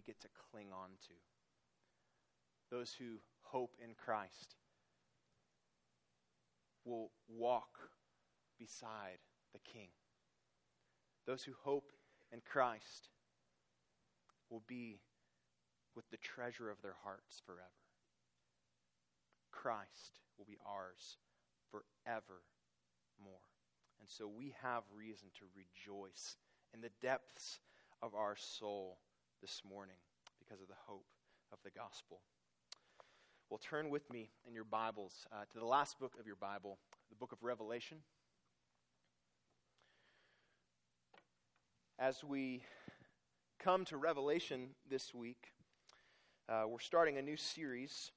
get to cling on to. Those who hope in Christ will walk beside the King. Those who hope in Christ will be with the treasure of their hearts forever. Christ will be ours forevermore. And so we have reason to rejoice in the depths of our soul this morning because of the hope of the gospel. Well, turn with me in your Bibles uh, to the last book of your Bible, the book of Revelation. As we come to Revelation this week, uh, we're starting a new series.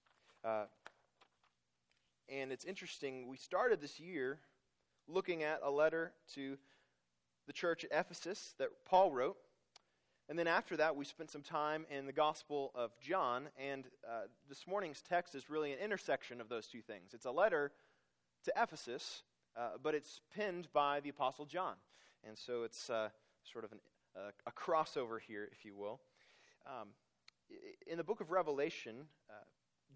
Uh, and it's interesting, we started this year looking at a letter to the church at Ephesus that Paul wrote. And then after that, we spent some time in the Gospel of John, and uh, this morning's text is really an intersection of those two things. It's a letter to Ephesus, uh, but it's penned by the Apostle John. And so it's uh, sort of an, a crossover here, if you will. Um, in the book of Revelation, uh,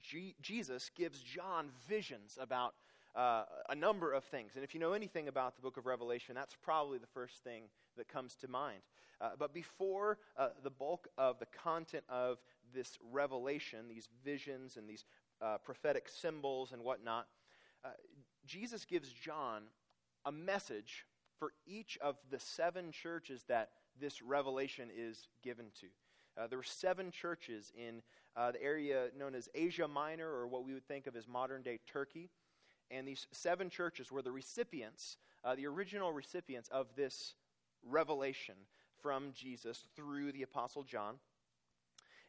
G- Jesus gives John visions about uh, a number of things. And if you know anything about the book of Revelation, that's probably the first thing that comes to mind. Uh, but before uh, the bulk of the content of this revelation, these visions and these uh, prophetic symbols and whatnot, uh, Jesus gives John a message for each of the seven churches that this revelation is given to. Uh, there were seven churches in uh, the area known as Asia Minor, or what we would think of as modern day Turkey. And these seven churches were the recipients, uh, the original recipients of this revelation from Jesus through the Apostle John.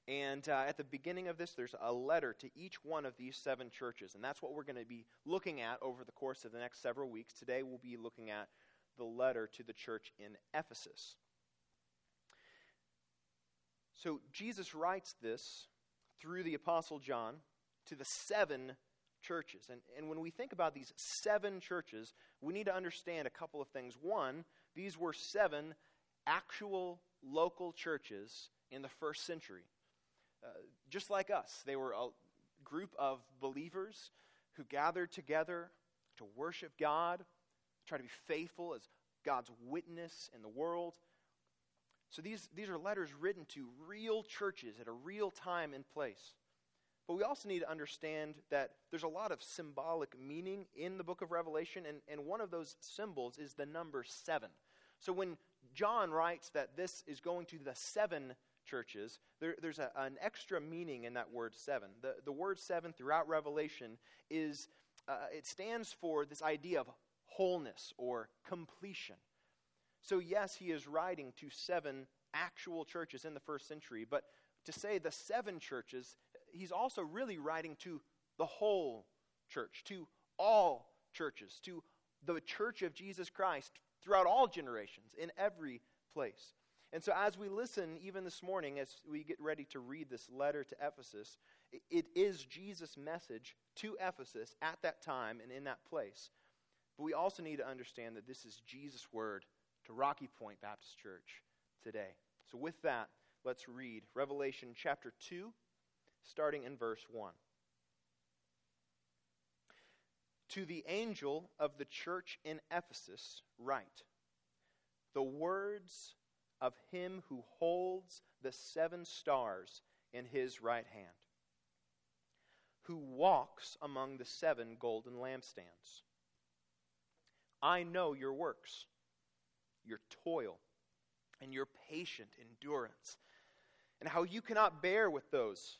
And uh, at the beginning of this, there's a letter to each one of these seven churches. And that's what we're going to be looking at over the course of the next several weeks. Today, we'll be looking at the letter to the church in Ephesus. So, Jesus writes this through the Apostle John to the seven churches. And, and when we think about these seven churches, we need to understand a couple of things. One, these were seven actual local churches in the first century. Uh, just like us, they were a group of believers who gathered together to worship God, try to be faithful as God's witness in the world. So these, these are letters written to real churches at a real time and place. But we also need to understand that there's a lot of symbolic meaning in the book of Revelation, and, and one of those symbols is the number seven. So when John writes that this is going to the seven churches, there, there's a, an extra meaning in that word seven. The, the word seven throughout Revelation is, uh, it stands for this idea of wholeness or completion. So, yes, he is writing to seven actual churches in the first century, but to say the seven churches he's also really writing to the whole church, to all churches, to the church of Jesus Christ throughout all generations, in every place. And so, as we listen, even this morning, as we get ready to read this letter to Ephesus, it is Jesus' message to Ephesus at that time and in that place. But we also need to understand that this is Jesus' word to Rocky Point Baptist Church today. So, with that, let's read Revelation chapter 2, starting in verse 1. To the angel of the church in Ephesus, write the words of him who holds the seven stars in his right hand, who walks among the seven golden lampstands. I know your works, your toil, and your patient endurance, and how you cannot bear with those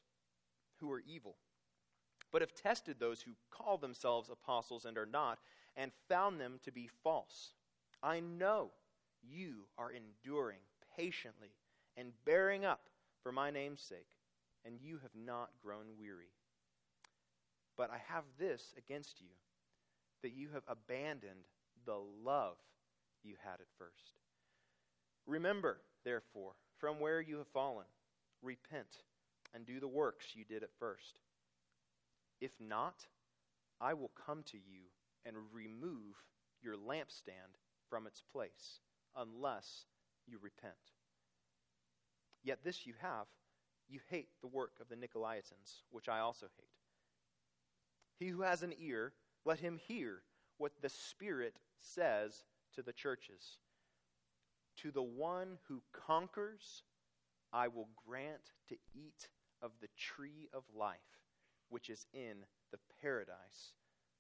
who are evil, but have tested those who call themselves apostles and are not, and found them to be false. I know you are enduring patiently and bearing up for my name's sake, and you have not grown weary. But I have this against you, that you have abandoned the love you had at first. Remember, therefore, from where you have fallen, repent and do the works you did at first. If not, I will come to you and remove your lampstand from its place, unless you repent. Yet this you have you hate the work of the Nicolaitans, which I also hate. He who has an ear, let him hear what the Spirit says to the churches. To the one who conquers, I will grant to eat of the tree of life, which is in the paradise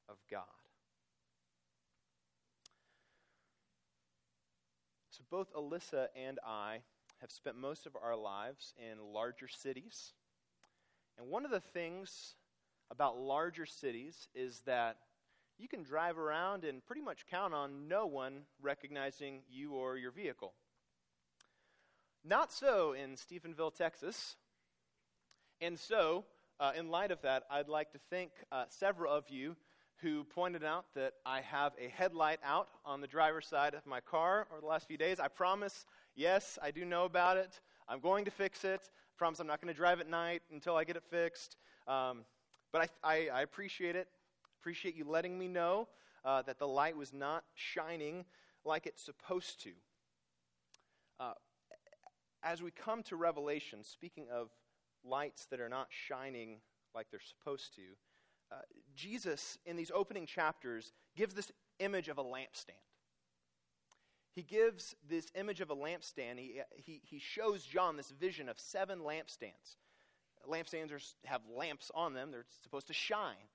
of God. So, both Alyssa and I have spent most of our lives in larger cities. And one of the things about larger cities is that you can drive around and pretty much count on no one recognizing you or your vehicle. Not so in Stephenville, Texas. And so, uh, in light of that, I'd like to thank uh, several of you who pointed out that I have a headlight out on the driver's side of my car over the last few days. I promise, yes, I do know about it. I'm going to fix it. I promise I'm not going to drive at night until I get it fixed. Um, but I, I, I, appreciate it. Appreciate you letting me know uh, that the light was not shining like it's supposed to. Uh, as we come to Revelation, speaking of lights that are not shining like they're supposed to, uh, Jesus, in these opening chapters, gives this image of a lampstand. He gives this image of a lampstand. He, he, he shows John this vision of seven lampstands. Lampstands are, have lamps on them, they're supposed to shine.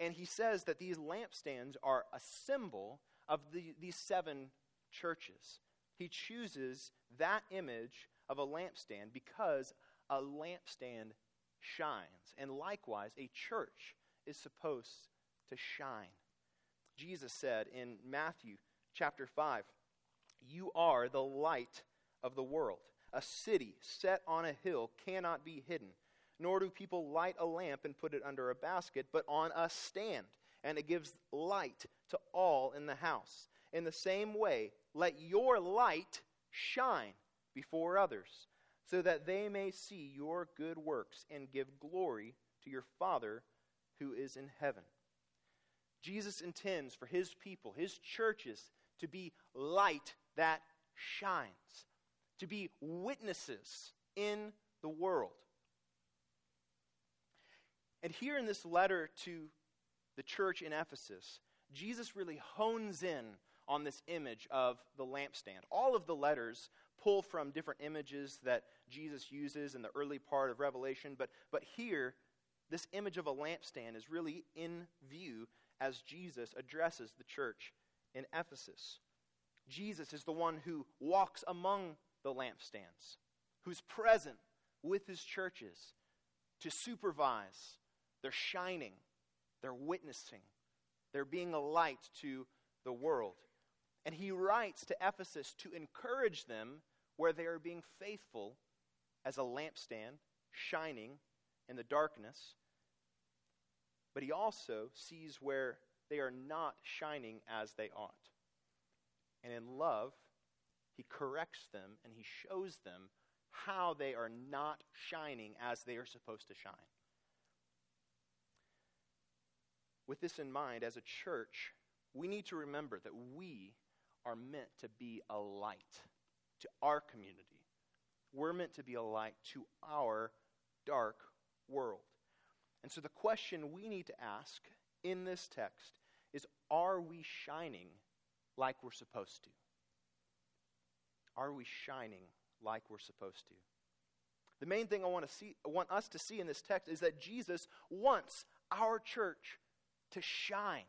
And he says that these lampstands are a symbol of the, these seven churches. He chooses that image of a lampstand because a lampstand shines. And likewise, a church is supposed to shine. Jesus said in Matthew chapter 5, You are the light of the world. A city set on a hill cannot be hidden, nor do people light a lamp and put it under a basket, but on a stand, and it gives light to all in the house. In the same way, let your light shine before others, so that they may see your good works and give glory to your Father who is in heaven. Jesus intends for his people, his churches, to be light that shines, to be witnesses in the world. And here in this letter to the church in Ephesus, Jesus really hones in on this image of the lampstand. All of the letters pull from different images that Jesus uses in the early part of Revelation, but, but here this image of a lampstand is really in view as Jesus addresses the church in Ephesus. Jesus is the one who walks among the lampstands, who's present with his churches to supervise their shining, their witnessing, their being a light to the world. And he writes to Ephesus to encourage them where they are being faithful as a lampstand shining in the darkness but he also sees where they are not shining as they ought. And in love, he corrects them and he shows them how they are not shining as they are supposed to shine. With this in mind, as a church, we need to remember that we are meant to be a light to our community. We're meant to be a light to our dark world. And so the question we need to ask in this text is are we shining like we're supposed to? Are we shining like we're supposed to? The main thing I want to see want us to see in this text is that Jesus wants our church to shine.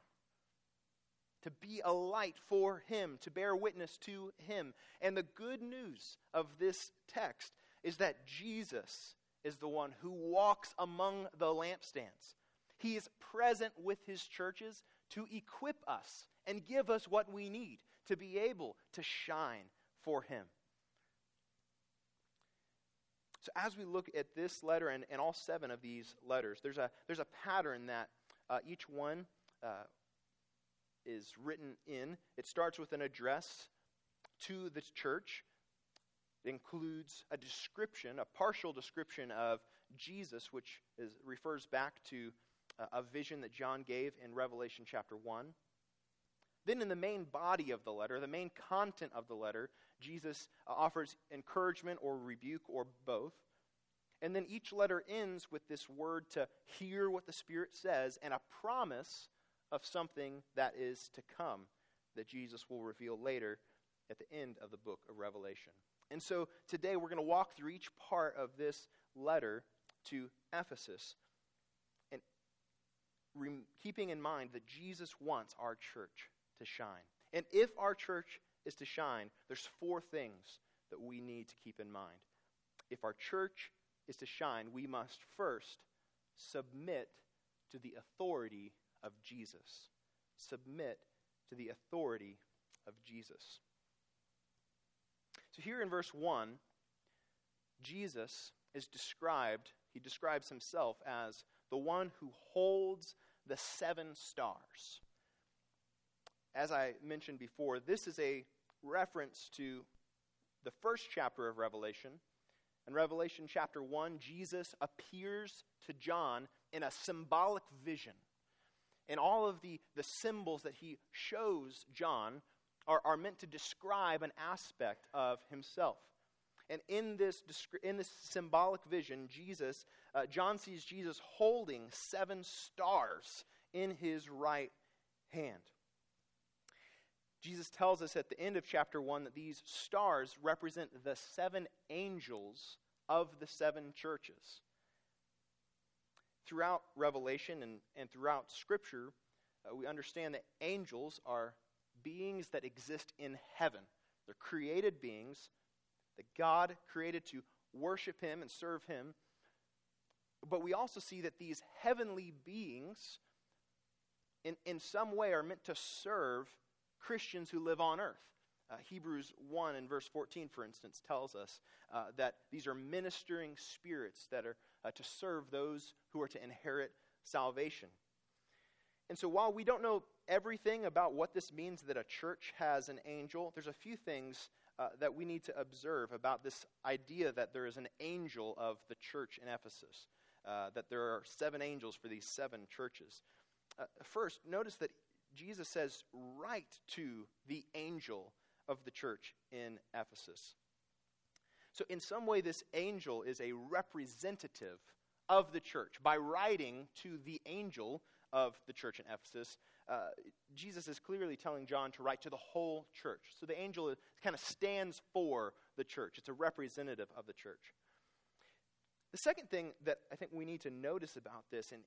To be a light for him, to bear witness to him. And the good news of this text is that Jesus is the one who walks among the lampstands. He is present with his churches to equip us and give us what we need to be able to shine for him. So, as we look at this letter and, and all seven of these letters, there's a, there's a pattern that uh, each one uh, is written in. It starts with an address to the church It includes a description, a partial description of Jesus, which is, refers back to a vision that John gave in Revelation chapter 1. Then, in the main body of the letter, the main content of the letter, Jesus uh, offers encouragement or rebuke or both. And then each letter ends with this word to hear what the Spirit says and a promise of something that is to come that Jesus will reveal later at the end of the book of Revelation. And so today we're going to walk through each part of this letter to Ephesus and re- keeping in mind that Jesus wants our church to shine. And if our church is to shine, there's four things that we need to keep in mind. If our church is to shine, we must first submit to the authority of Jesus. Submit to the authority of Jesus. So here in verse 1, Jesus is described, he describes himself as the one who holds the seven stars. As I mentioned before, this is a reference to the first chapter of Revelation. In Revelation chapter 1, Jesus appears to John in a symbolic vision. And all of the, the symbols that he shows John are, are meant to describe an aspect of himself. And in this, in this symbolic vision, Jesus, uh, John sees Jesus holding seven stars in his right hand. Jesus tells us at the end of chapter 1 that these stars represent the seven angels of the seven churches. Throughout Revelation and, and throughout Scripture, uh, we understand that angels are beings that exist in heaven. They're created beings that God created to worship Him and serve Him. But we also see that these heavenly beings, in, in some way, are meant to serve Christians who live on earth. Uh, Hebrews 1 and verse 14, for instance, tells us uh, that these are ministering spirits that are uh, to serve those who are to inherit salvation. And so, while we don't know everything about what this means that a church has an angel, there's a few things uh, that we need to observe about this idea that there is an angel of the church in Ephesus, uh, that there are seven angels for these seven churches. Uh, first, notice that Jesus says, Write to the angel of the church in Ephesus. So, in some way, this angel is a representative of the church. By writing to the angel of the church in Ephesus, uh, Jesus is clearly telling John to write to the whole church. So, the angel kind of stands for the church, it's a representative of the church. The second thing that I think we need to notice about this, and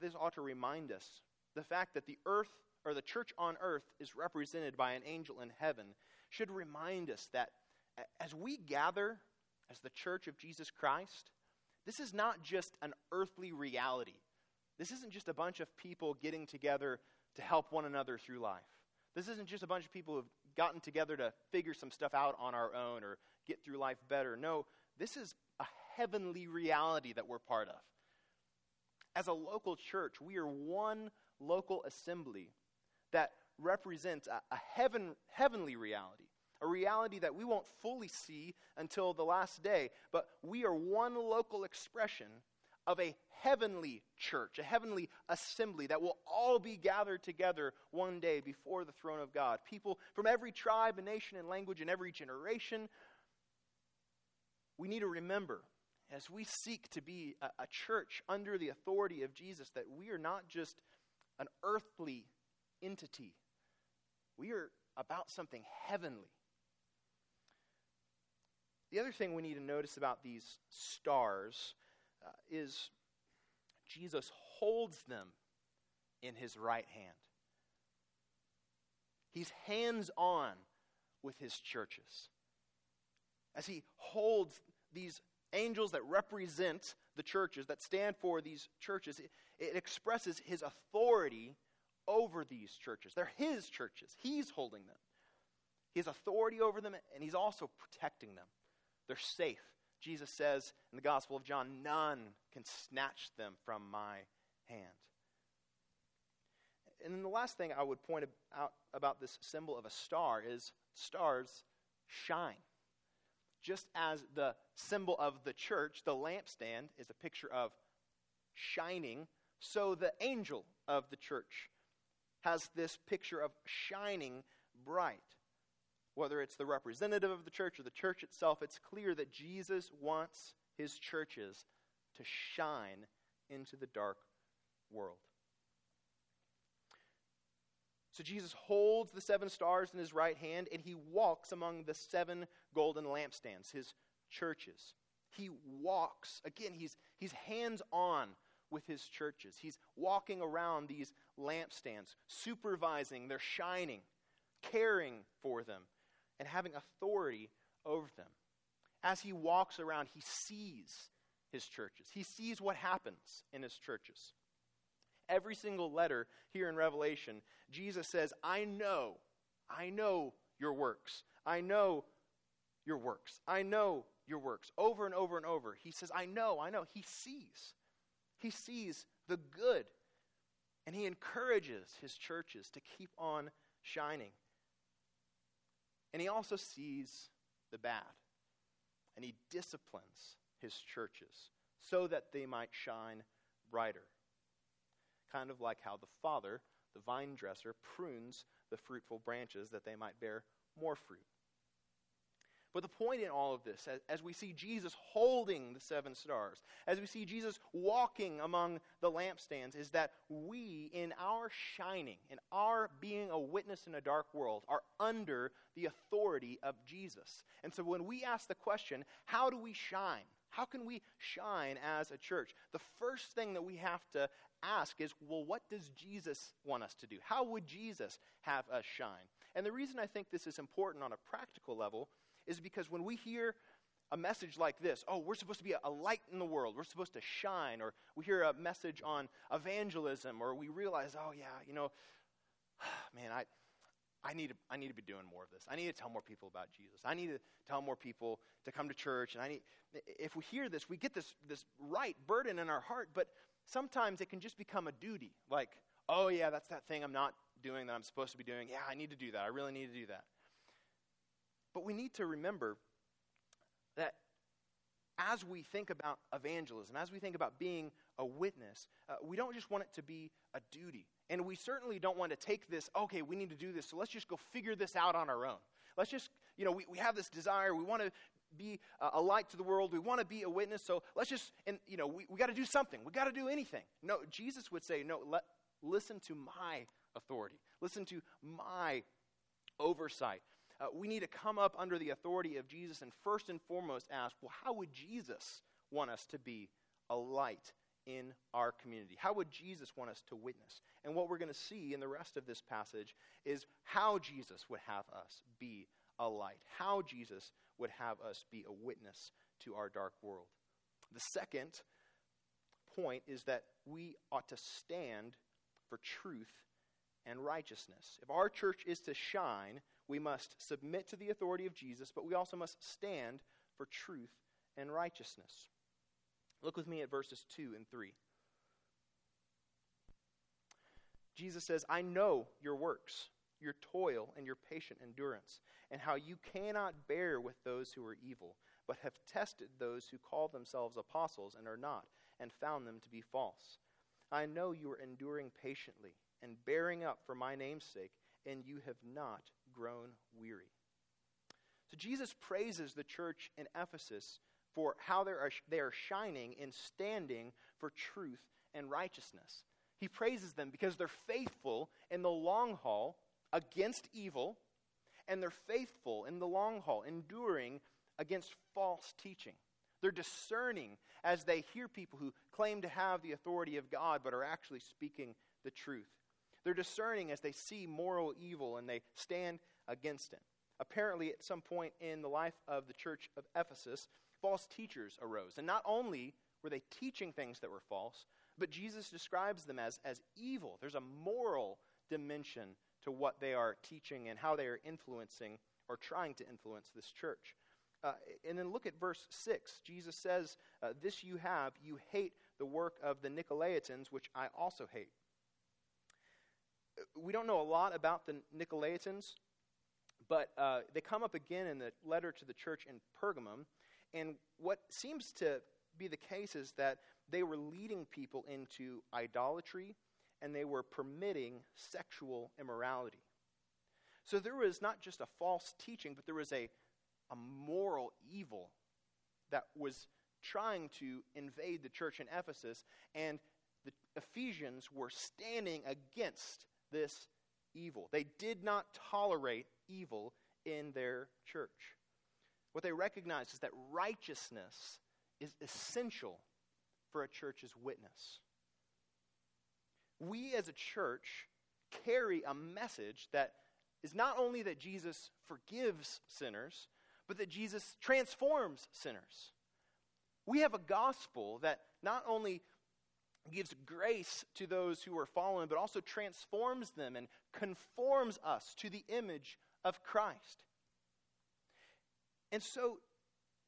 this ought to remind us, the fact that the earth or the church on earth is represented by an angel in heaven should remind us that as we gather as the church of Jesus Christ, this is not just an earthly reality. This isn't just a bunch of people getting together to help one another through life. This isn't just a bunch of people who've gotten together to figure some stuff out on our own or get through life better. No, this is a heavenly reality that we're part of. As a local church, we are one local assembly that represents a, a heaven, heavenly reality, a reality that we won't fully see until the last day, but we are one local expression of a heavenly church, a heavenly assembly that will all be gathered together one day before the throne of God. People from every tribe and nation and language and every generation. We need to remember as we seek to be a, a church under the authority of Jesus that we are not just an earthly entity. We are about something heavenly. The other thing we need to notice about these stars uh, is Jesus holds them in his right hand. He's hands on with his churches. As he holds these angels that represent the churches, that stand for these churches, it, it expresses his authority over these churches. They're his churches, he's holding them. He has authority over them, and he's also protecting them. They're safe. Jesus says in the Gospel of John, none can snatch them from my hand. And then the last thing I would point out about this symbol of a star is stars shine. Just as the symbol of the church, the lampstand, is a picture of shining, so the angel of the church has this picture of shining bright. Whether it's the representative of the church or the church itself, it's clear that Jesus wants his churches to shine into the dark world. So Jesus holds the seven stars in his right hand and he walks among the seven golden lampstands, his churches. He walks, again, he's, he's hands on with his churches. He's walking around these lampstands, supervising their shining, caring for them, and having authority over them. As he walks around, he sees his churches, he sees what happens in his churches. Every single letter here in Revelation, Jesus says, I know, I know your works. I know your works. I know your works. Over and over and over. He says, I know, I know. He sees. He sees the good. And he encourages his churches to keep on shining. And he also sees the bad. And he disciplines his churches so that they might shine brighter. Kind of like how the Father, the vine dresser, prunes the fruitful branches that they might bear more fruit. But the point in all of this, as, as, we see Jesus holding the seven stars, as we see Jesus walking among the lampstands, is that we, in our shining, in our being a witness in a dark world, are under the authority of Jesus. And so when we ask the question, how do we shine? How can we shine as a church? The first thing that we have to ask is, well, what does Jesus want us to do? How would Jesus have us shine? And the reason I think this is important on a practical level is because when we hear a message like this, oh, we're supposed to be a light in the world, we're supposed to shine, or we hear a message on evangelism, or we realize, oh, yeah, you know, man, I. I need, to, I need to be doing more of this. I need to tell more people about Jesus. I need to tell more people to come to church. And I need, if we hear this, we get this, this right burden in our heart, but sometimes it can just become a duty. Like, oh, yeah, that's that thing I'm not doing that I'm supposed to be doing. Yeah, I need to do that. I really need to do that. But we need to remember that as we think about evangelism, as we think about being a witness, uh, we don't just want it to be a duty. And we certainly don't want to take this, okay, we need to do this, so let's just go figure this out on our own. Let's just, you know, we, we have this desire, we want to be a light to the world, we want to be a witness, so let's just, and, you know, we, we got to do something, we got to do anything. No, Jesus would say, no, let, listen to my authority, listen to my oversight uh, we need to come up under the authority of Jesus and first and foremost ask, well, how would Jesus want us to be a light in our community? How would Jesus want us to witness? And what we're going to see in the rest of this passage is how Jesus would have us be a light, how Jesus would have us be a witness to our dark world. The second point is that we ought to stand for truth and righteousness. If our church is to shine, we must submit to the authority of Jesus, but we also must stand for truth and righteousness. Look with me at verses 2 and 3. Jesus says, I know your works, your toil, and your patient endurance, and how you cannot bear with those who are evil, but have tested those who call themselves apostles and are not, and found them to be false. I know you are enduring patiently and bearing up for my name's sake, and you have not grown weary. So Jesus praises the church in Ephesus for how they are, they are shining in standing for truth and righteousness. He praises them because they're faithful in the long haul against evil, and they're faithful in the long haul, enduring against false teaching. They're discerning as they hear people who claim to have the authority of God but are actually speaking the truth. They're discerning as they see moral evil and they stand against it. Apparently, at some point in the life of the church of Ephesus, false teachers arose. And not only were they teaching things that were false, but Jesus describes them as, as evil. There's a moral dimension to what they are teaching and how they are influencing or trying to influence this church. Uh, and then look at verse 6. Jesus says, uh, This you have, you hate the work of the Nicolaitans, which I also hate we don't know a lot about the Nicolaitans, but uh, they come up again in the letter to the church in Pergamum. And what seems to be the case is that they were leading people into idolatry and they were permitting sexual immorality. So there was not just a false teaching, but there was a, a moral evil that was trying to invade the church in Ephesus, and the Ephesians were standing against this evil. They did not tolerate evil in their church. What they recognized is that righteousness is essential for a church's witness. We as a church carry a message that is not only that Jesus forgives sinners, but that Jesus transforms sinners. We have a gospel that not only gives grace to those who are fallen, but also transforms them and conforms us to the image of Christ. And so,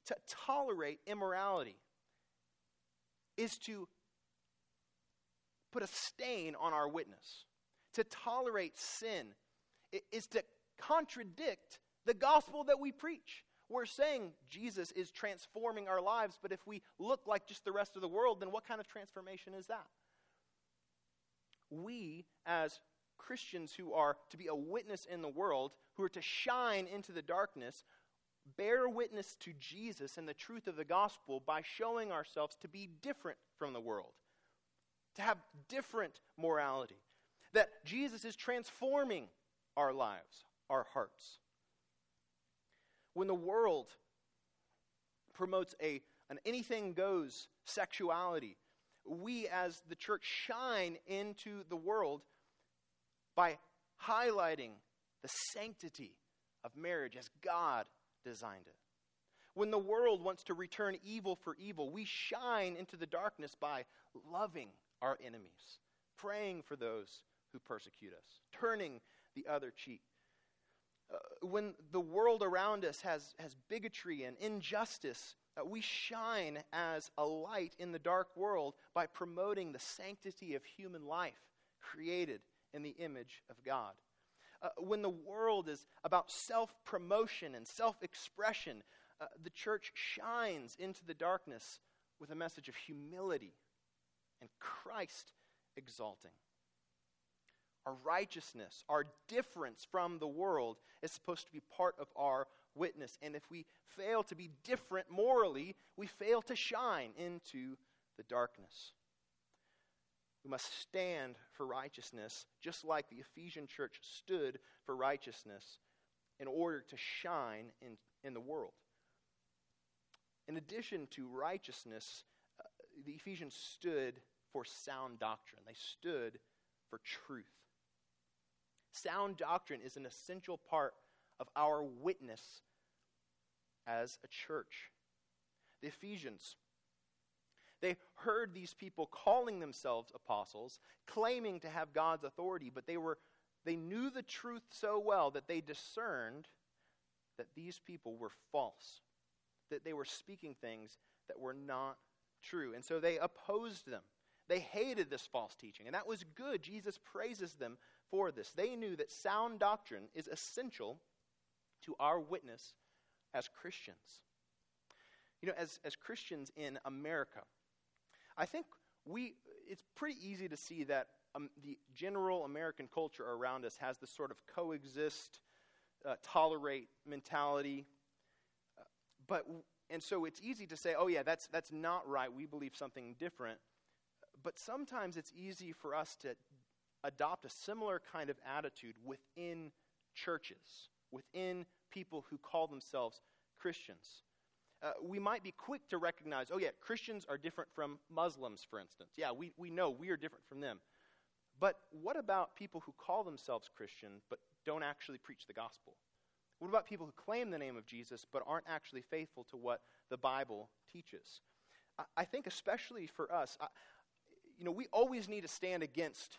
to tolerate immorality is to put a stain on our witness. To tolerate sin is to contradict the gospel that we preach. We're saying Jesus is transforming our lives, but if we look like just the rest of the world, then what kind of transformation is that? We, as Christians who are to be a witness in the world, who are to shine into the darkness, bear witness to Jesus and the truth of the gospel by showing ourselves to be different from the world, to have different morality. That Jesus is transforming our lives, our hearts. When the world promotes a, an anything goes sexuality, we as the church shine into the world by highlighting the sanctity of marriage as God designed it. When the world wants to return evil for evil, we shine into the darkness by loving our enemies, praying for those who persecute us, turning the other cheek. Uh, when the world around us has, has bigotry and injustice, uh, we shine as a light in the dark world by promoting the sanctity of human life created in the image of God uh, when the world is about self promotion and self expression, uh, the church shines into the darkness with a message of humility and Christ exalting. Our righteousness, our difference from the world is supposed to be part of our witness. And if we fail to be different morally, we fail to shine into the darkness. We must stand for righteousness, just like the Ephesian church stood for righteousness in order to shine in, in the world. In addition to righteousness, uh, the Ephesians stood for sound doctrine, they stood for truth. Sound doctrine is an essential part of our witness as a church. The Ephesians they heard these people calling themselves apostles, claiming to have God's authority, but they were they knew the truth so well that they discerned that these people were false, that they were speaking things that were not true. And so they opposed them. They hated this false teaching, and that was good. Jesus praises them for this. They knew that sound doctrine is essential to our witness as Christians. You know, as, as Christians in America, I think we, it's pretty easy to see that um, the general American culture around us has this sort of coexist, uh, tolerate mentality. Uh, but, and so it's easy to say, oh, yeah, that's, that's not right. We believe something different. But sometimes it's easy for us to adopt a similar kind of attitude within churches, within people who call themselves Christians uh, we might be quick to recognize, oh, yeah, Christians are different from Muslims, for instance. Yeah, we, we know we are different from them. But what about people who call themselves Christian but don't actually preach the gospel? What about people who claim the name of Jesus but aren't actually faithful to what the Bible teaches? I, I think, especially for us, I, you know, we always need to stand against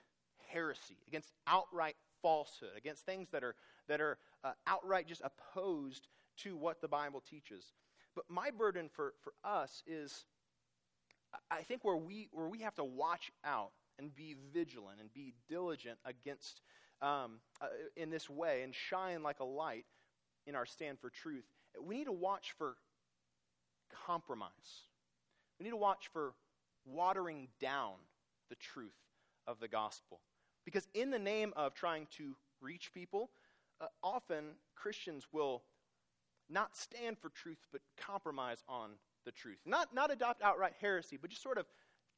heresy, against outright falsehood, against things that are, that are uh, outright just opposed to what the Bible teaches. But my burden for, for us is I think where we, where we have to watch out and be vigilant and be diligent against um, uh, in this way and shine like a light in our stand for truth. We need to watch for compromise. We need to watch for watering down the truth of the gospel. Because in the name of trying to reach people, uh, often Christians will not stand for truth, but compromise on the truth. Not, not adopt outright heresy, but just sort of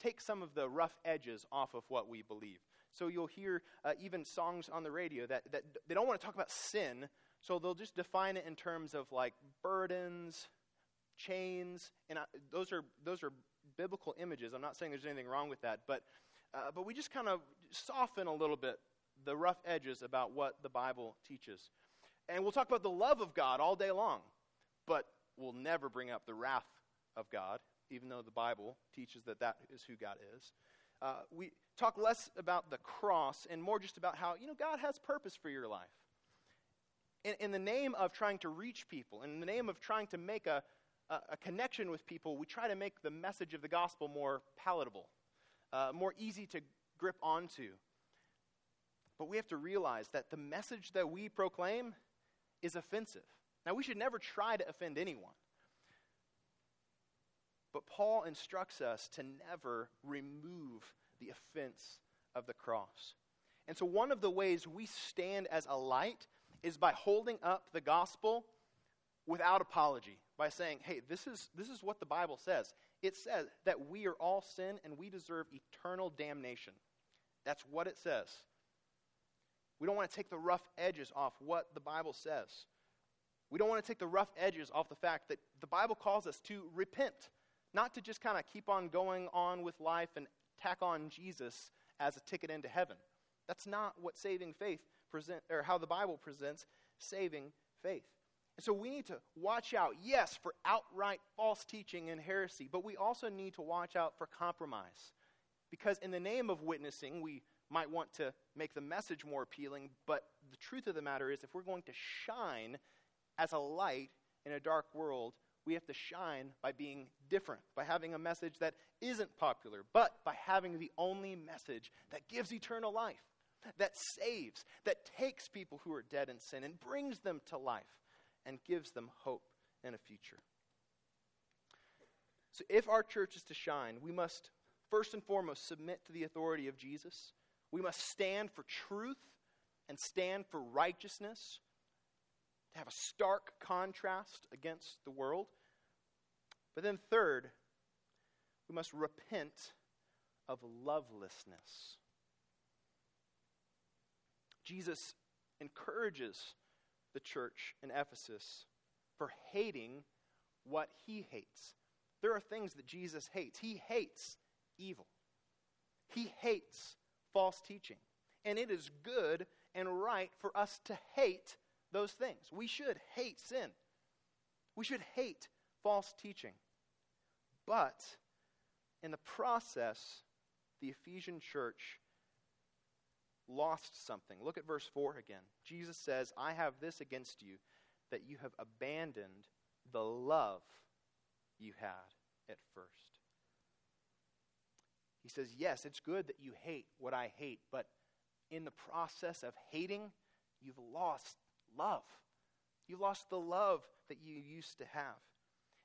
take some of the rough edges off of what we believe. So you'll hear uh, even songs on the radio that, that they don't want to talk about sin, so they'll just define it in terms of like burdens, chains, and I, those are those are biblical images. I'm not saying there's anything wrong with that, but uh, but we just kind of soften a little bit the rough edges about what the Bible teaches. And we'll talk about the love of God all day long, but we'll never bring up the wrath of God, even though the Bible teaches that that is who God is. Uh, we talk less about the cross and more just about how, you know, God has purpose for your life. In, in the name of trying to reach people, in the name of trying to make a, a, a connection with people, we try to make the message of the gospel more palatable, uh, more easy to grip onto. But we have to realize that the message that we proclaim is offensive. Now, we should never try to offend anyone. But Paul instructs us to never remove the offense of the cross. And so, one of the ways we stand as a light is by holding up the gospel without apology, by saying, hey, this is, this is what the Bible says. It says that we are all sin and we deserve eternal damnation. That's what it says. We don't want to take the rough edges off what the Bible says. We don't want to take the rough edges off the fact that the Bible calls us to repent, not to just kind of keep on going on with life and tack on Jesus as a ticket into heaven. That's not what saving faith present or how the Bible presents saving faith. And so we need to watch out, yes, for outright false teaching and heresy, but we also need to watch out for compromise. Because in the name of witnessing, we might want to make the message more appealing, but the truth of the matter is, if we're going to shine as a light in a dark world, we have to shine by being different, by having a message that isn't popular, but by having the only message that gives eternal life, that saves, that takes people who are dead in sin and brings them to life and gives them hope and a future. So, if our church is to shine, we must first and foremost submit to the authority of Jesus we must stand for truth and stand for righteousness, to have a stark contrast against the world. But then, third, we must repent of lovelessness. Jesus encourages the church in Ephesus for hating what he hates. There are things that Jesus hates. He hates evil, he hates false teaching. And it is good and right for us to hate those things. We should hate sin. We should hate false teaching. But in the process, the Ephesian church lost something. Look at verse 4 again. Jesus says, I have this against you, that you have abandoned the love you had at first. He says, Yes, it's good that you hate what I hate, but in the process of hating, you've lost love. You've lost the love that you used to have.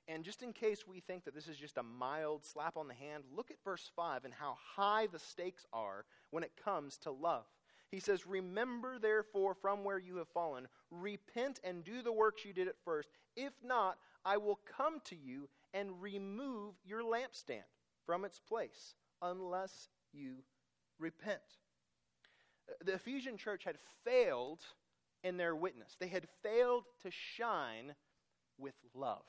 And just in case we think that this is just a mild slap on the hand, look at verse 5 and how high the stakes are when it comes to love. He says, Remember therefore from where you have fallen, repent and do the works you did at first. If not, I will come to you and remove your lampstand from its place unless you repent. Uh, the Ephesian church had failed in their witness, they had failed to shine with love.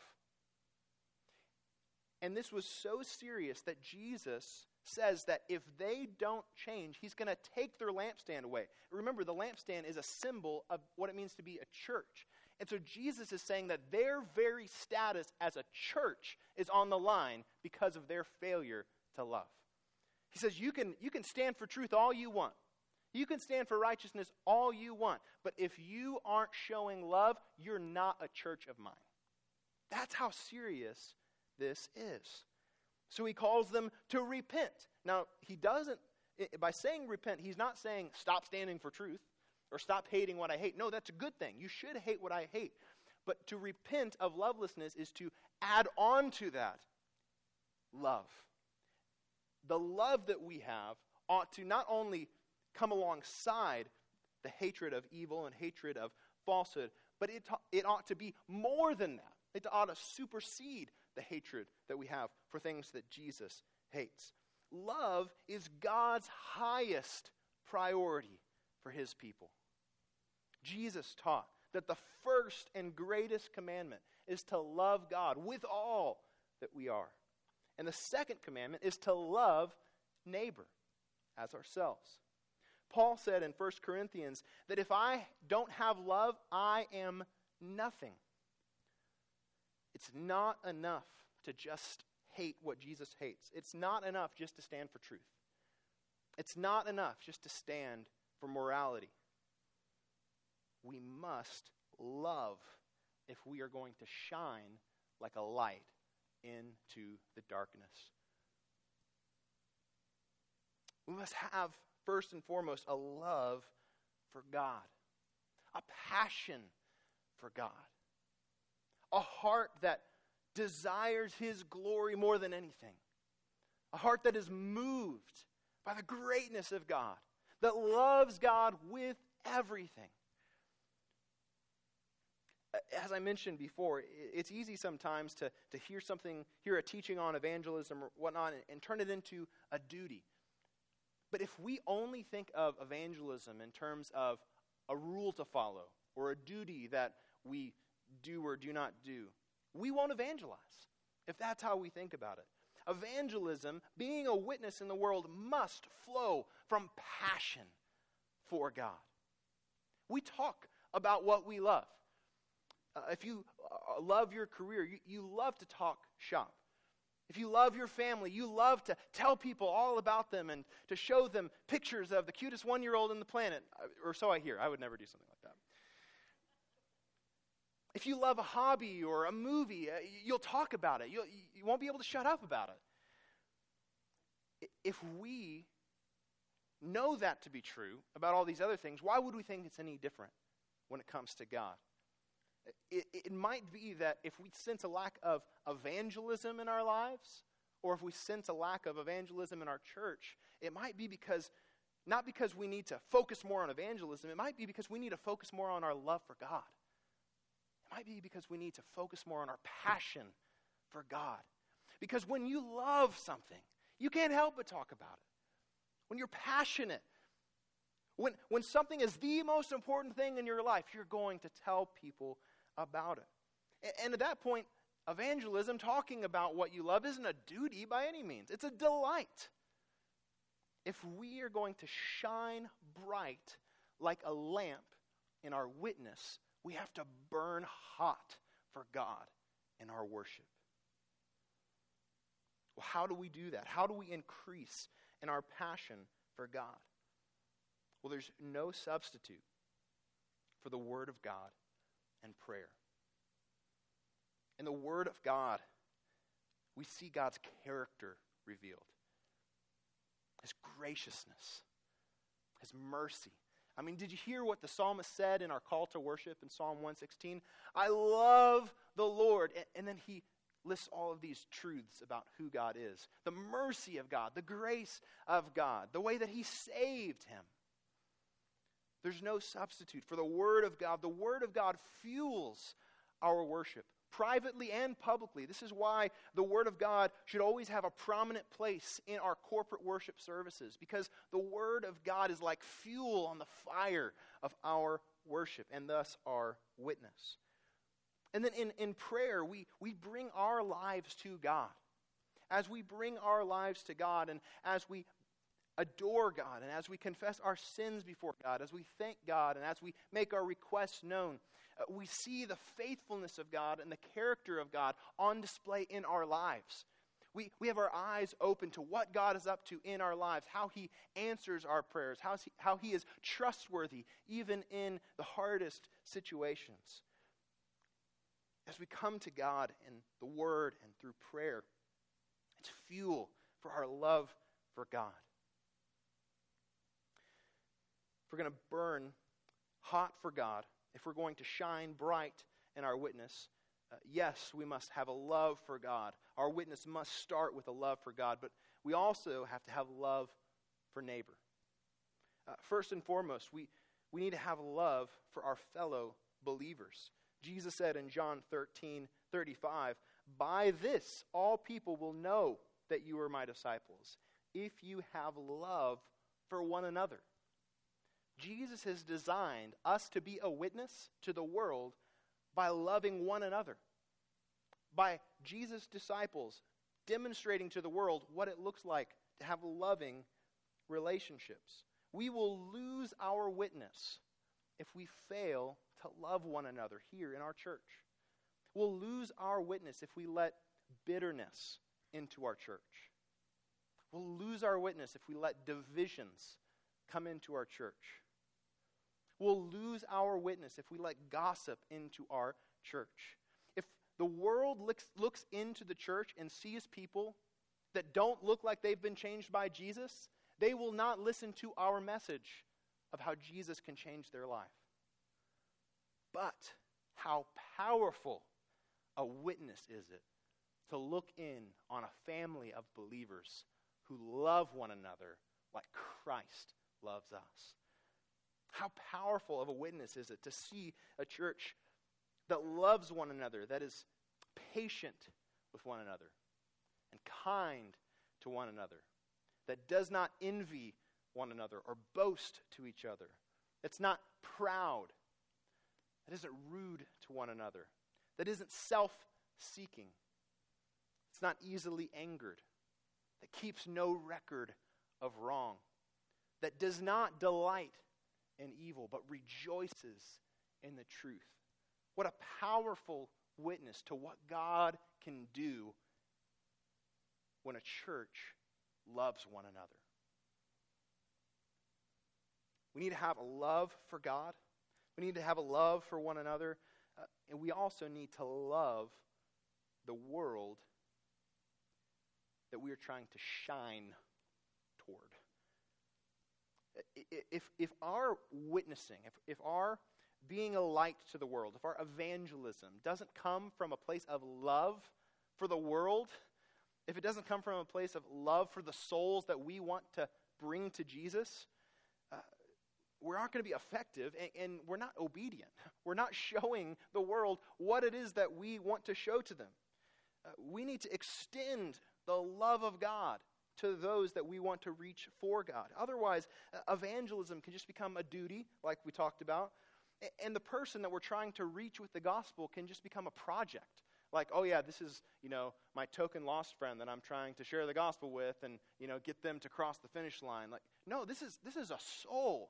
And this was so serious that Jesus says that if they don't change, he's going to take their lampstand away. Remember, the lampstand is a symbol of what it means to be a church. And so Jesus is saying that their very status as a church is on the line because of their failure to love. He says, you can, you can stand for truth all you want. You can stand for righteousness all you want. But if you aren't showing love, you're not a church of mine. That's how serious this is. So he calls them to repent. Now, he doesn't, by saying repent, he's not saying stop standing for truth or stop hating what I hate. No, that's a good thing. You should hate what I hate. But to repent of lovelessness is to add on to that love the love that we have ought to not only come alongside the hatred of evil and hatred of falsehood, but it, it ought to be more than that. It ought to supersede the hatred that we have for things that Jesus hates. Love is God's highest priority for his people. Jesus taught that the first and greatest commandment is to love God with all that we are. And the second commandment is to love neighbor as ourselves. Paul said in 1 Corinthians that if I don't have love, I am nothing. It's not enough to just hate what Jesus hates. It's not enough just to stand for truth. It's not enough just to stand for morality. We must love if we are going to shine like a light into the darkness. We must have, first and foremost, a love for God, a passion for God, a heart that desires His glory more than anything, a heart that is moved by the greatness of God, that loves God with everything. As I mentioned before, it's easy sometimes to, to hear something, hear a teaching on evangelism or whatnot, and, and turn it into a duty. But if we only think of evangelism in terms of a rule to follow or a duty that we do or do not do, we won't evangelize if that's how we think about it. Evangelism, being a witness in the world, must flow from passion for God. We talk about what we love. Uh, if you uh, love your career, you, you love to talk shop. If you love your family, you love to tell people all about them and to show them pictures of the cutest one year old in the planet. Uh, or so I hear. I would never do something like that. If you love a hobby or a movie, uh, you'll talk about it. You'll, you won't be able to shut up about it. If we know that to be true about all these other things, why would we think it's any different when it comes to God? It, it might be that if we sense a lack of evangelism in our lives, or if we sense a lack of evangelism in our church, it might be because, not because we need to focus more on evangelism, it might be because we need to focus more on our love for God. It might be because we need to focus more on our passion for God. Because when you love something, you can't help but talk about it. When you're passionate, when, when something is the most important thing in your life, you're going to tell people about it. And, and at that point, evangelism, talking about what you love, isn't a duty by any means, it's a delight. If we are going to shine bright like a lamp in our witness, we have to burn hot for God in our worship. Well, how do we do that? How do we increase in our passion for God? Well, there's no substitute for the Word of God and prayer. In the Word of God, we see God's character revealed His graciousness, His mercy, I mean, did you hear what the psalmist said in our call to worship in Psalm 116? I love the Lord. And, then he lists all of these truths about who God is the mercy of God, the grace of God, the way that he saved him. There's no substitute for the Word of God. The Word of God fuels our worship privately and publicly. This is why the Word of God should always have a prominent place in our corporate worship services, because the Word of God is like fuel on the fire of our worship and thus our witness. And then in, in prayer, we, we bring our lives to God. As we bring our lives to God and as we adore God and as we confess our sins before God, as we thank God and as we make our requests known, Uh, we see the faithfulness of God and the character of God on display in our lives. We, we have our eyes open to what God is up to in our lives, how He answers our prayers, how he, how he is trustworthy even in the hardest situations. As we come to God in the Word and through prayer, it's fuel for our love for God. If we're going to burn hot for God, if we're going to shine bright in our witness, uh, yes, we must have a love for God. Our witness must start with a love for God, but we also have to have love for neighbor. Uh, first and foremost, we, we need to have love for our fellow believers. Jesus said in John 13 35, By this, all people will know that you are my disciples, if you have love for one another. Jesus has designed us to be a witness to the world by loving one another. By Jesus' disciples demonstrating to the world what it looks like to have loving relationships. We will lose our witness if we fail to love one another here in our church. We'll lose our witness if we let bitterness into our church. We'll lose our witness if we let divisions come into our church. We'll lose our witness if we let gossip into our church. If the world looks, looks into the church and sees people that don't look like they've been changed by Jesus, they will not listen to our message of how Jesus can change their life. But how powerful a witness is it to look in on a family of believers who love one another like Christ loves us? How powerful of a witness is it to see a church that loves one another, that is patient with one another, and kind to one another, that does not envy one another or boast to each other, that's not proud, that isn't rude to one another, that isn't self seeking, it's not easily angered, that keeps no record of wrong, that does not delight in evil, but rejoices in the truth. What a powerful witness to what God can do when a church loves one another. We need to have a love for God. We need to have a love for one another. Uh, and we also need to love the world that we are trying to shine toward. If, if our witnessing, if, if our being a light to the world, if our evangelism doesn't come from a place of love for the world, if it doesn't come from a place of love for the souls that we want to bring to Jesus, uh, we aren't going to be effective and, and, we're not obedient. We're not showing the world what it is that we want to show to them. Uh, we need to extend the love of God to those that we want to reach for God. Otherwise, uh, evangelism can just become a duty, like we talked about, and the person that we're trying to reach with the gospel can just become a project. Like, oh yeah, this is, you know, my token lost friend that I'm trying to share the gospel with and, you know, get them to cross the finish line. Like, no, this is this is a soul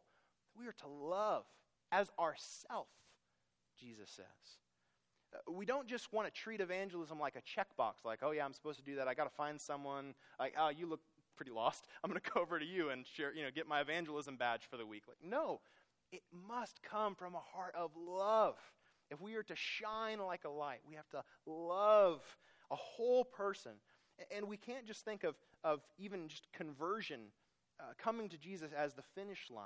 we are to love as ourself, Jesus says. We don't just want to treat evangelism like a checkbox, like, oh yeah, I'm supposed to do that. I got to find someone. Like, oh, you look pretty lost. I'm going to go over to you and share, you know, get my evangelism badge for the week. Like, no, it must come from a heart of love. If we are to shine like a light, we have to love a whole person. And we can't just think of, of even just conversion, uh, coming to Jesus as the finish line.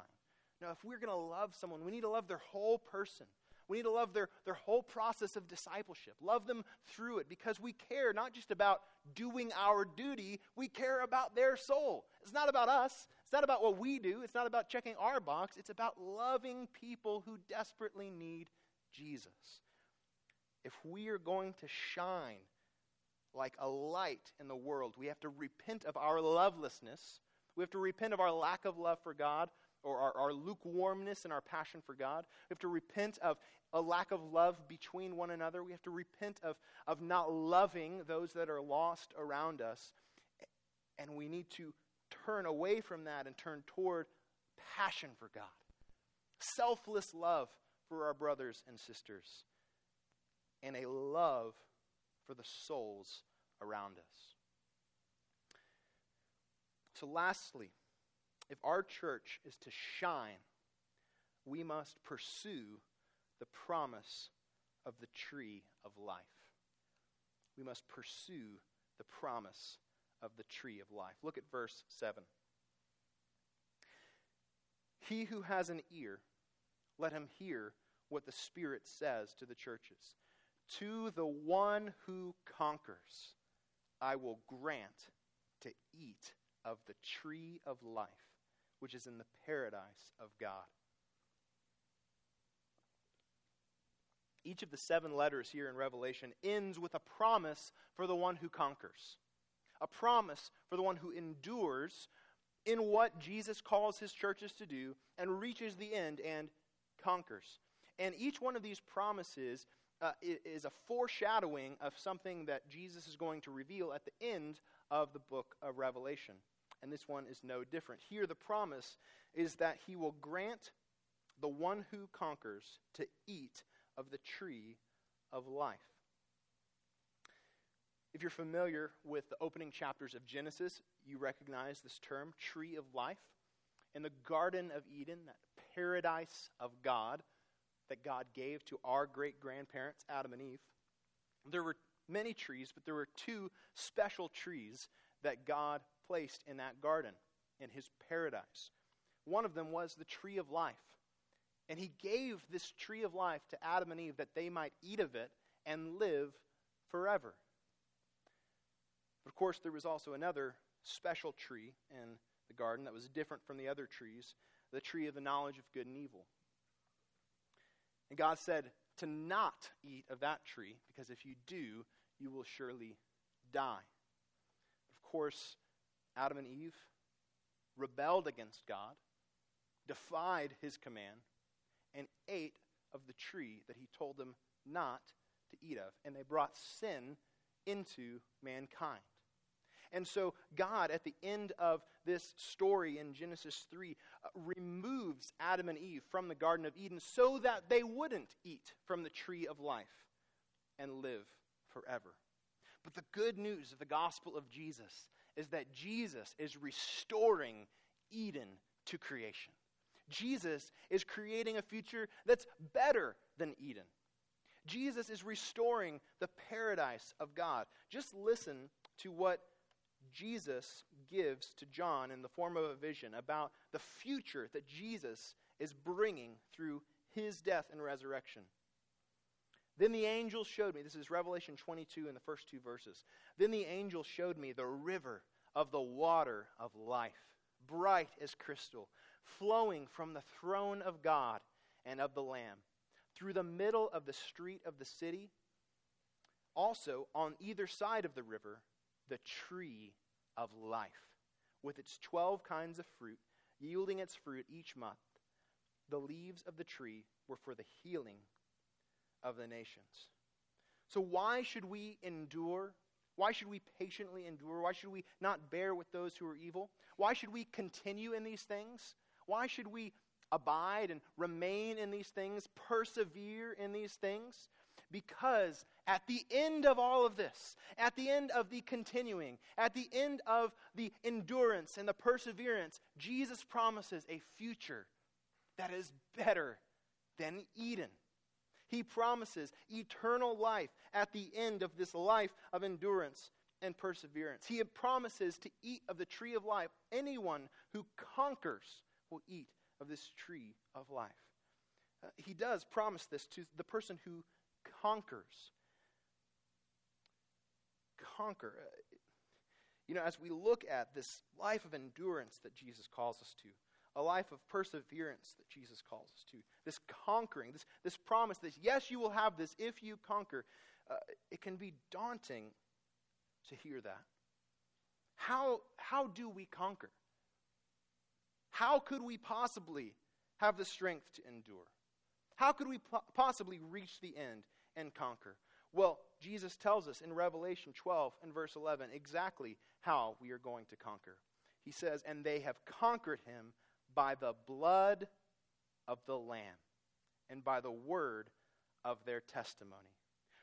Now, if we're going to love someone, we need to love their whole person. We need to love their, their whole process of discipleship. Love them through it because we care not just about doing our duty, we care about their soul. It's not about us, it's not about what we do, it's not about checking our box. It's about loving people who desperately need Jesus. If we are going to shine like a light in the world, we have to repent of our lovelessness. We have to repent of our lack of love for God or our, our, lukewarmness and our passion for God. We have to repent of a lack of love between one another. We have to repent of, of not loving those that are lost around us. And we need to turn away from that and turn toward passion for God, selfless love for our brothers and sisters, and a love for the souls around us. So, lastly, if our church is to shine, we must pursue the promise of the tree of life. We must pursue the promise of the tree of life. Look at verse 7. He who has an ear, let him hear what the Spirit says to the churches. To the one who conquers, I will grant to eat of the tree of life, which is in the paradise of God. each of the seven letters here in Revelation ends with a promise for the one who conquers, a promise for the one who endures in what Jesus calls his churches to do and reaches the end and conquers. And each one of these promises uh, is a foreshadowing of something that Jesus is going to reveal at the end of the book of Revelation. And this one is no different. Here, the promise is that he will grant the one who conquers to eat of the tree of life. If you're familiar with the opening chapters of Genesis, you recognize this term, tree of life. In the Garden of Eden, that paradise of God that God gave to our great grandparents, Adam and Eve, there were many trees, but there were two special trees that God placed in that garden, in his paradise. One of them was the tree of life. And he gave this tree of life to Adam and Eve that they might eat of it and live forever. But of course, there was also another special tree in the garden that was different from the other trees the tree of the knowledge of good and evil. And God said to not eat of that tree, because if you do, you will surely die. Of course, Adam and Eve rebelled against God, defied his command, and ate of the tree that he told them not to eat of. And they brought sin into mankind. And so, God, at the end of this story in Genesis 3, uh, removes Adam and Eve from the Garden of Eden so that they wouldn't eat from the tree of life and live forever. But the good news of the gospel of Jesus is that Jesus is restoring Eden to creation. Jesus is creating a future that's better than Eden. Jesus is restoring the paradise of God. Just listen to what Jesus gives to John in the form of a vision about the future that Jesus is bringing through his death and resurrection. Then the angel showed me, this is Revelation 22 in the first two verses. Then the angel showed me the river of the water of life, bright as crystal, flowing from the throne of God and of the Lamb, through the middle of the street of the city. Also, on either side of the river, the tree of life, with its twelve kinds of fruit, yielding its fruit each month. The leaves of the tree were for the healing of the nations. So, why should we endure? Why should we patiently endure? Why should we not bear with those who are evil? Why should we continue in these things? Why should we abide and remain in these things, persevere in these things? Because at the end of all of this, at the end of the continuing, at the end of the endurance and the perseverance, Jesus promises a future that is better than Eden. He promises eternal life at the end of this life of endurance and perseverance. He promises to eat of the tree of life. Anyone who conquers will eat of this tree of life. Uh, he does promise this to the person who conquers. Conquer. Uh, you know, as we look at this life of endurance that Jesus calls us to, a life of perseverance that Jesus calls us to, this conquering, this, this promise that, yes, you will have this if you conquer, uh, it can be daunting to hear that. How, how do we conquer? How could we possibly have the strength to endure? How could we po- possibly reach the end and conquer? Well, Jesus tells us in Revelation 12 and verse 11 exactly how we are going to conquer. He says, And they have conquered him by the blood of the Lamb and by the word of their testimony.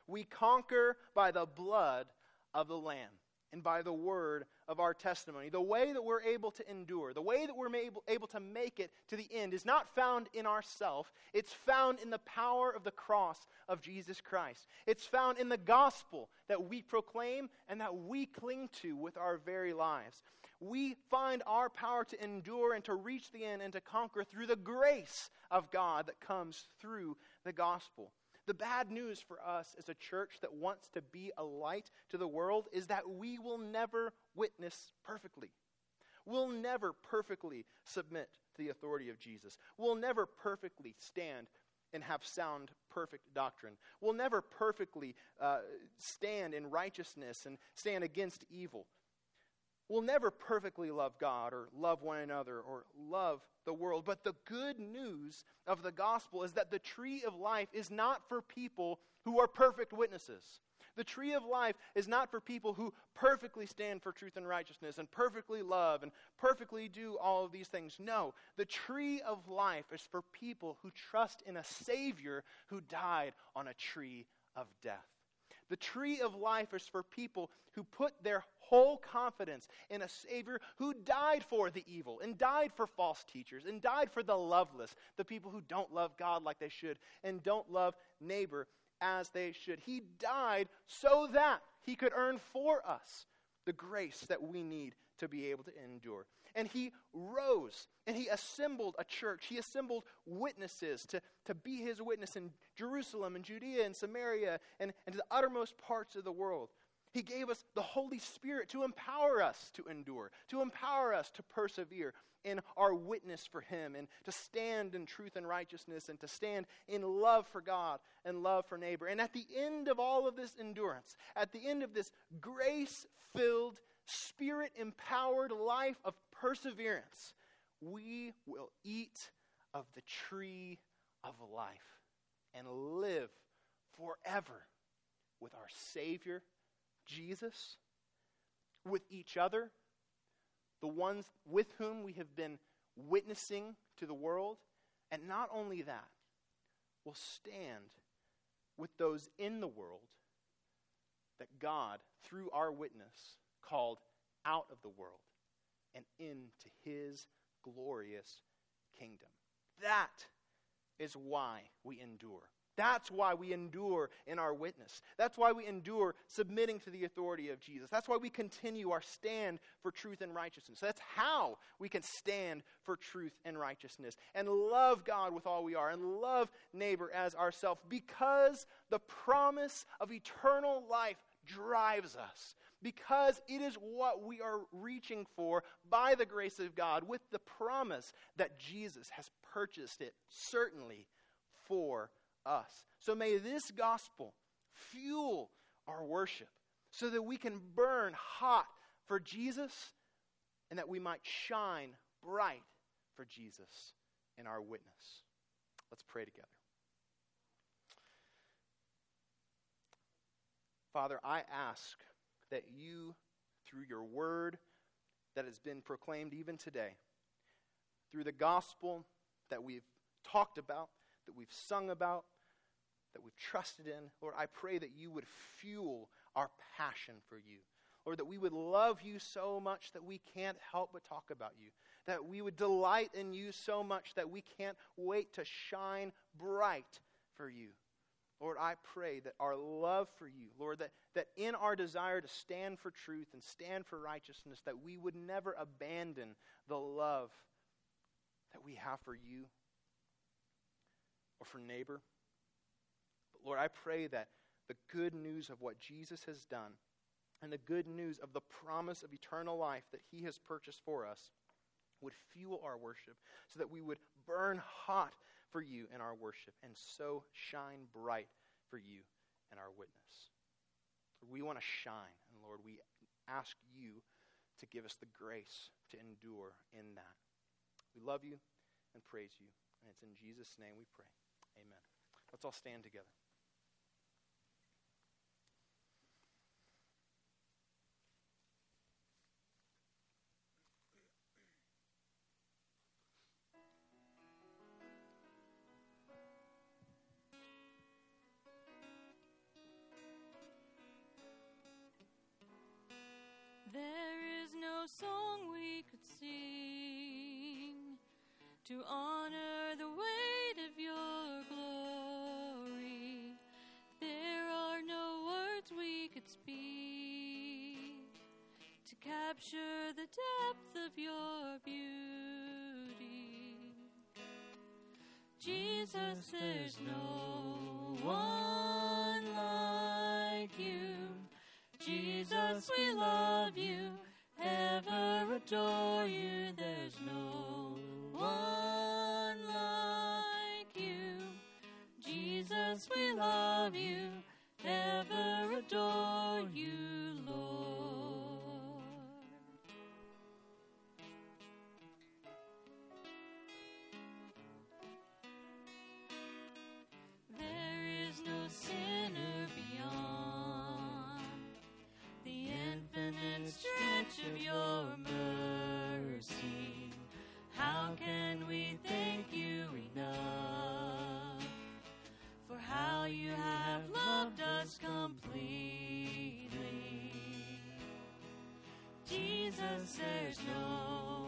We conquer by the blood of the Lamb and by the word of our testimony. The way that we're able to endure, the way that we're able, to make it to the end is not found in ourself. It's found in the power of the cross of Jesus Christ. It's found in the gospel that we proclaim and that we cling to with our very lives. We find our power to endure and to reach the end and to conquer through the grace of God that comes through the gospel. The bad news for us as a church that wants to be a light to the world is that we will never witness perfectly. We'll never perfectly submit to the authority of Jesus. We'll never perfectly stand and have sound, perfect doctrine. We'll never perfectly uh, stand in righteousness and stand against evil. We'll never perfectly love God or love one another or love the world. But the good news of the gospel is that the tree of life is not for people who are perfect witnesses. The tree of life is not for people who perfectly stand for truth and righteousness and perfectly love and perfectly do all of these things. No, the tree of life is for people who trust in a Savior who died on a tree of death. The tree of life is for people who put their whole confidence in a Savior who died for the evil and died for false teachers and died for the loveless, the people who don't love God like they should and don't love neighbor as they should. He died so that he could earn for us the grace that we need to be able to endure. And he rose and he assembled a church. He assembled witnesses to, to be his witness in Jerusalem and Judea and Samaria and, and to the uttermost parts of the world. He gave us the Holy Spirit to empower us to endure, to empower us to persevere in our witness for Him, and to stand in truth and righteousness, and to stand in love for God and love for neighbor. And at the end of all of this endurance, at the end of this grace filled, spirit empowered life of perseverance, we will eat of the tree of life and live forever with our Savior Jesus, with each other, the ones with whom we have been witnessing to the world, and not only that, will stand with those in the world that God, through our witness, called out of the world and into his glorious kingdom. That is why we endure. That's why we endure in our witness. That's why we endure submitting to the authority of Jesus. That's why we continue our stand for truth and righteousness. That's how we can stand for truth and righteousness and love God with all we are and love neighbor as ourselves because the promise of eternal life drives us. Because it is what we are reaching for by the grace of God with the promise that Jesus has purchased it certainly for us. So may this gospel fuel our worship so that we can burn hot for Jesus and that we might shine bright for Jesus in our witness. Let's pray together. Father, I ask that you, through your word that has been proclaimed even today, through the gospel that we've talked about, that we've sung about, that we've trusted in. Lord, I pray that you would fuel our passion for you. Lord, that we would love you so much that we can't help but talk about you. That we would delight in you so much that we can't wait to shine bright for you. Lord, I pray that our love for you, Lord, that, that in our desire to stand for truth and stand for righteousness, that we would never abandon the love that we have for you or for neighbor. But Lord, I pray that the good news of what Jesus has done and the good news of the promise of eternal life that he has purchased for us would fuel our worship so that we would burn hot for you in our worship and so shine bright for you in our witness. We want to shine, and Lord, we ask you to give us the grace to endure in that. We love you and praise you, and it's in Jesus' name we pray. Amen. Let's all stand together. Of your beauty. Jesus, there's no one like you. Jesus, we love you, ever adore you. There's no one like you. Jesus, we love you. us completely. Jesus, there's no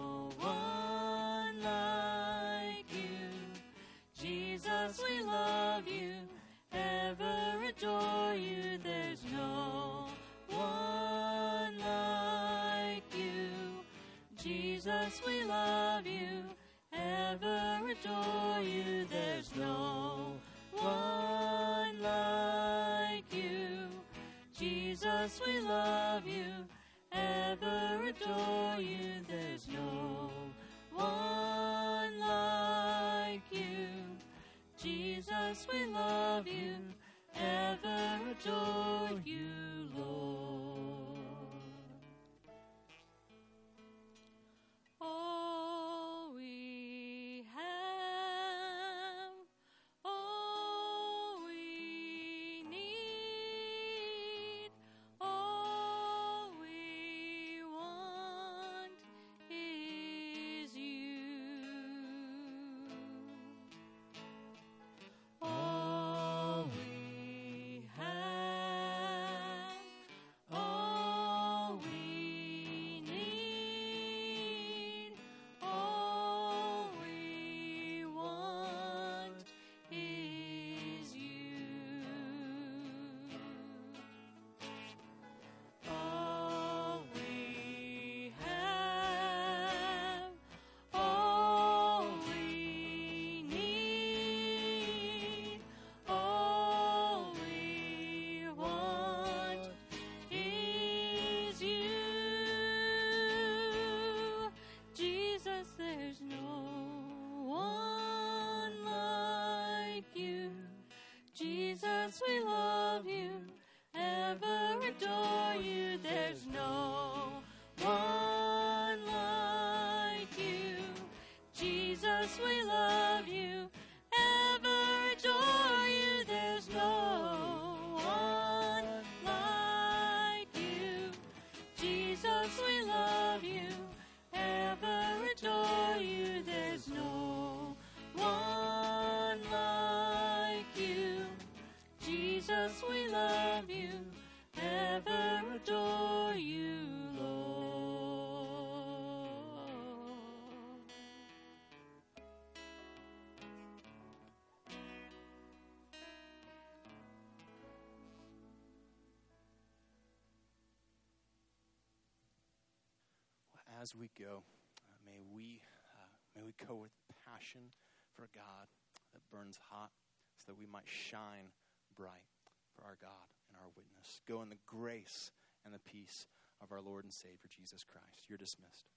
as we go, uh, may we uh, may we go with passion for God that burns hot, so that we might shine bright for our God and our witness. Go in the grace and the peace of our Lord and Savior Jesus Christ. You're dismissed.